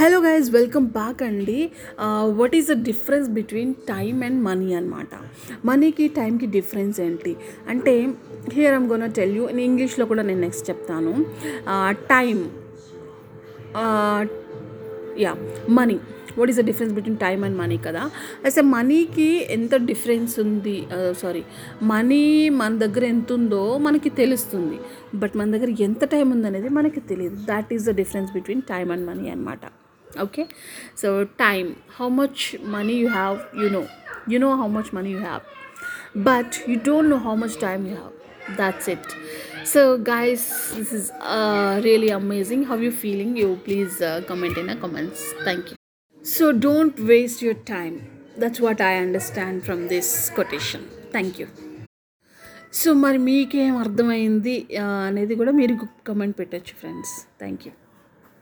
Hello guys welcome back అండి. What is the difference between time and money అనమాట మనీకి టైంకి డిఫరెన్స్ ఏంటి? అంటే here I'm gonna tell you in ఇంగ్లీష్లో కూడా నేను నెక్స్ట్ చెప్తాను. Time yeah money what is the difference between time and money కదా? అసలు మనీకి ఎంత డిఫరెన్స్ ఉంది? సారీ మనీ మన దగ్గర ఎంత ఉందో మనకి తెలుస్తుంది. బట్ మన దగ్గర ఎంత టైం ఉందనేది మనకి తెలియదు. That is the difference between time and money అనమాట okay so time how much money you have you know you know how much money you have but you don't know how much time you have that's it so guys this is uh, really amazing how you feeling you please uh, comment in the comments thank you so don't waste your time that's what i understand from this quotation thank you so మరి మీకేం అర్థమైంది ఆ, అనేది కూడా మీరు comment పెట్టచ్చు friends thank you